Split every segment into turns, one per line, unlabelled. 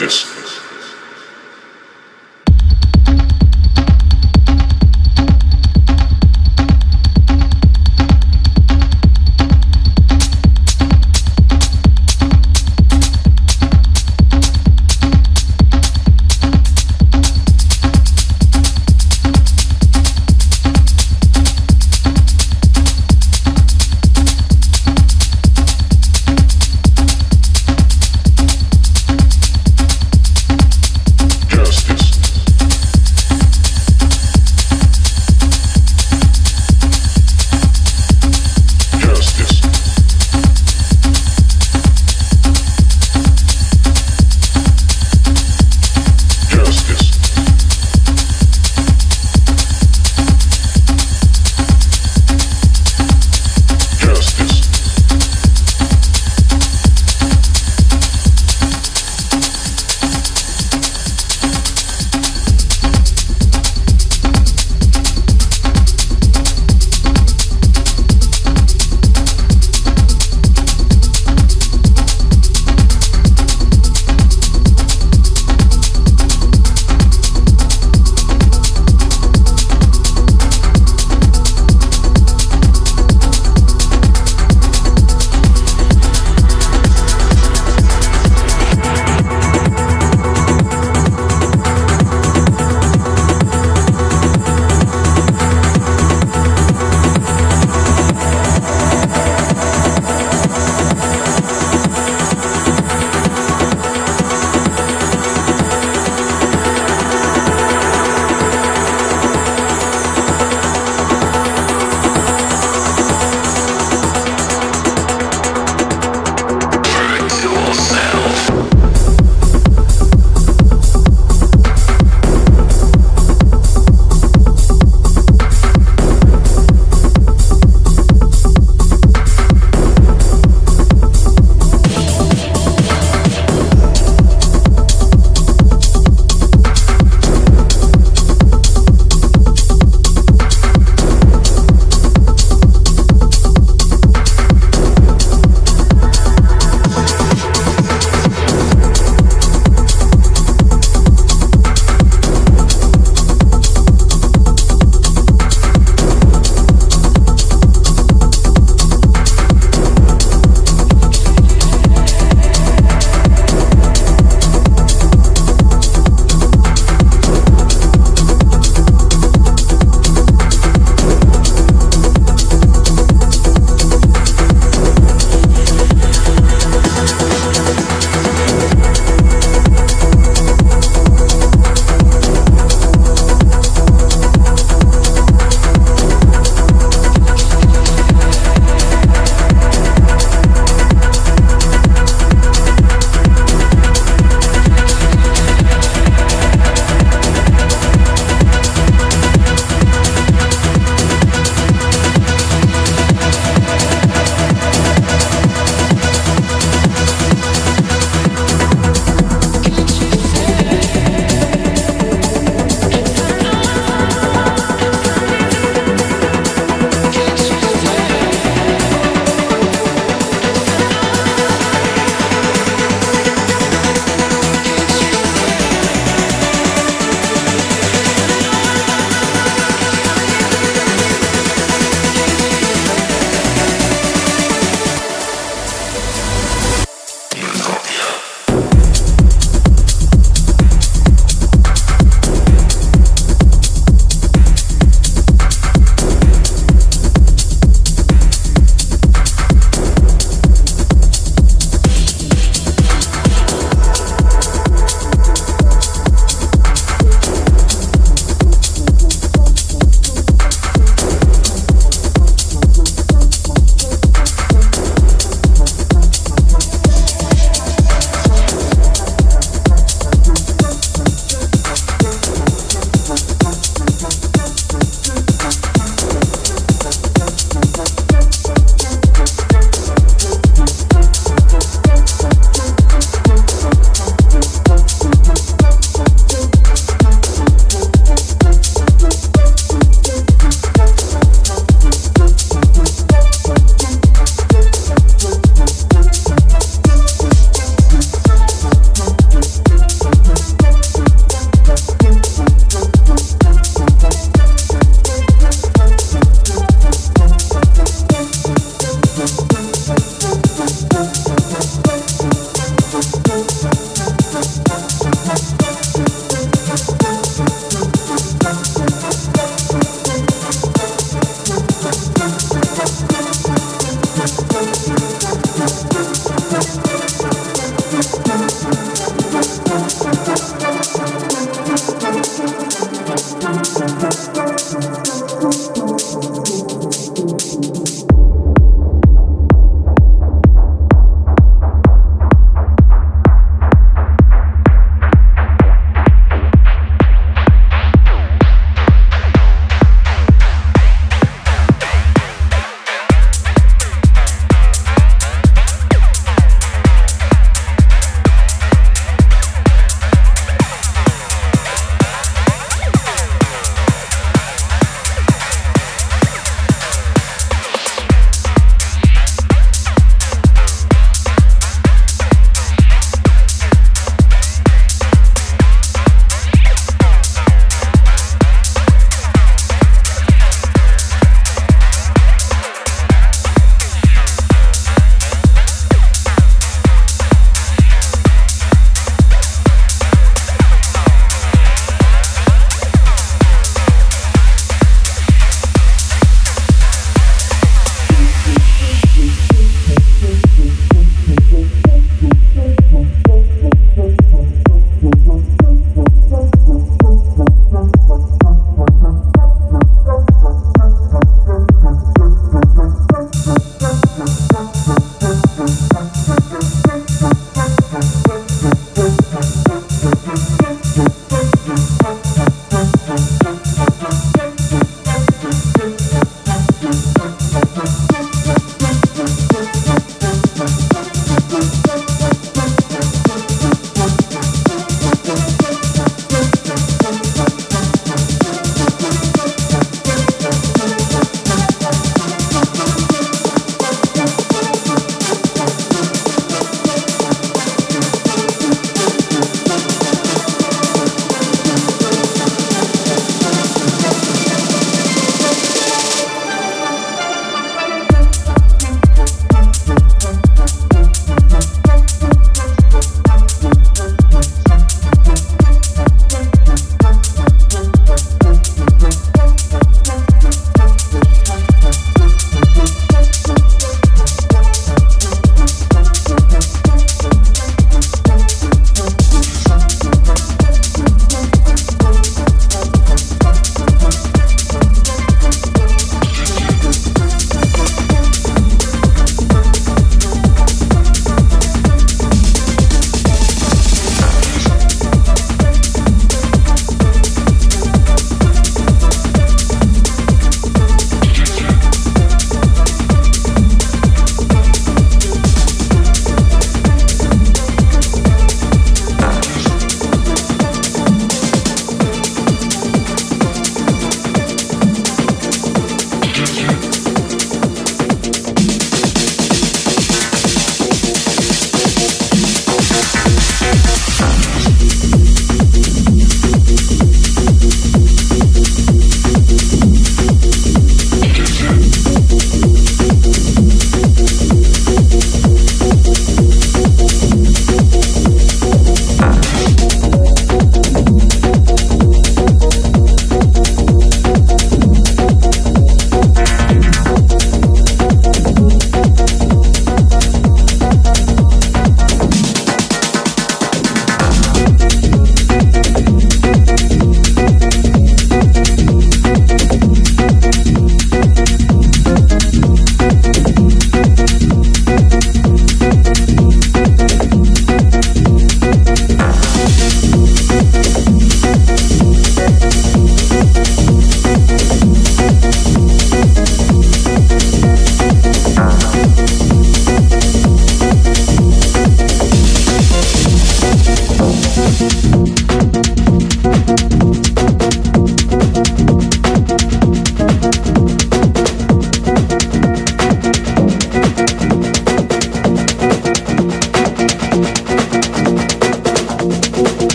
Yes.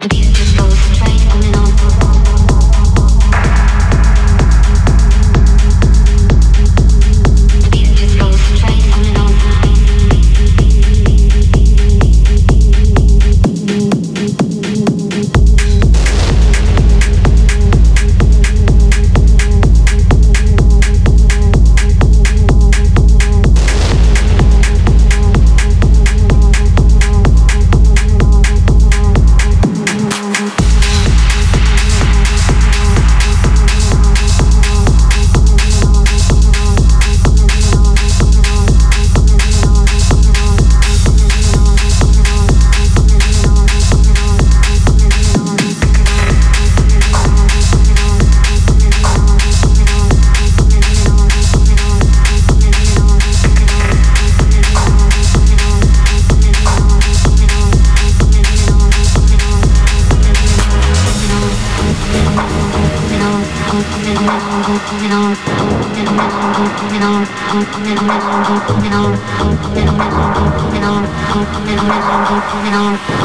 The beast. Here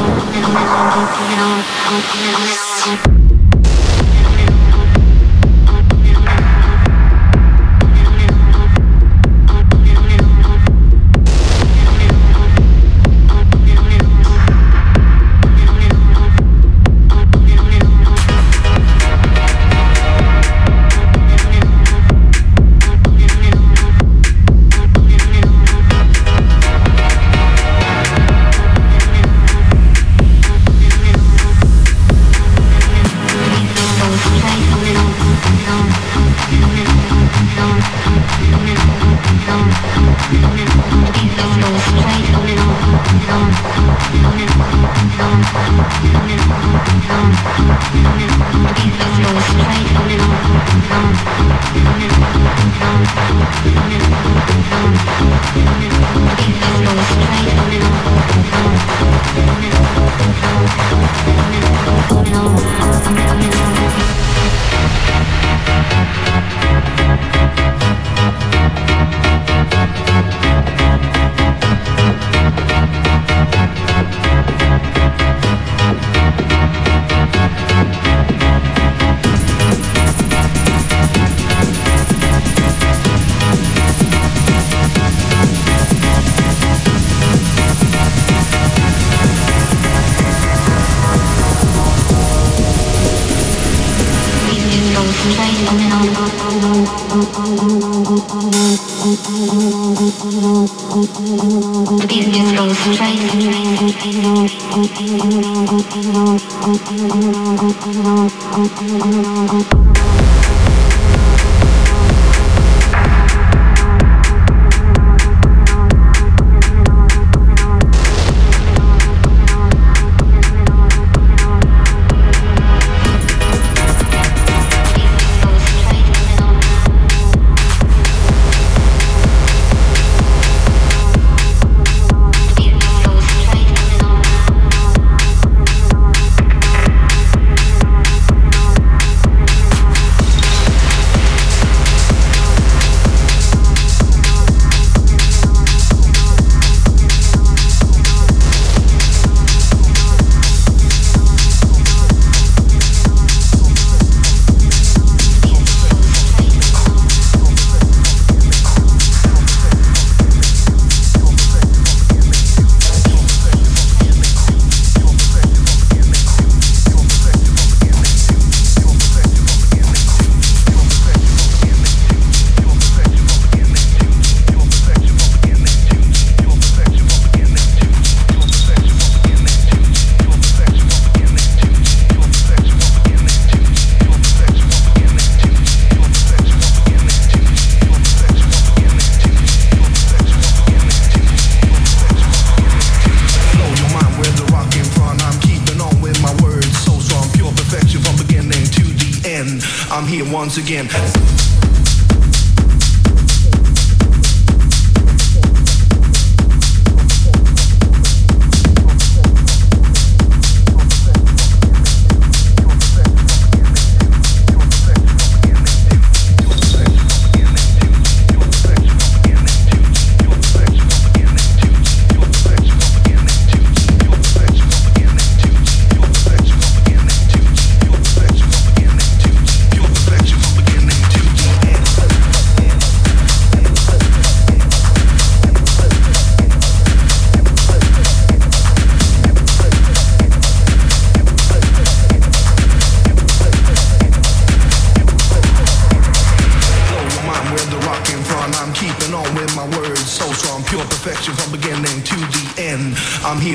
once again.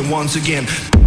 Once again.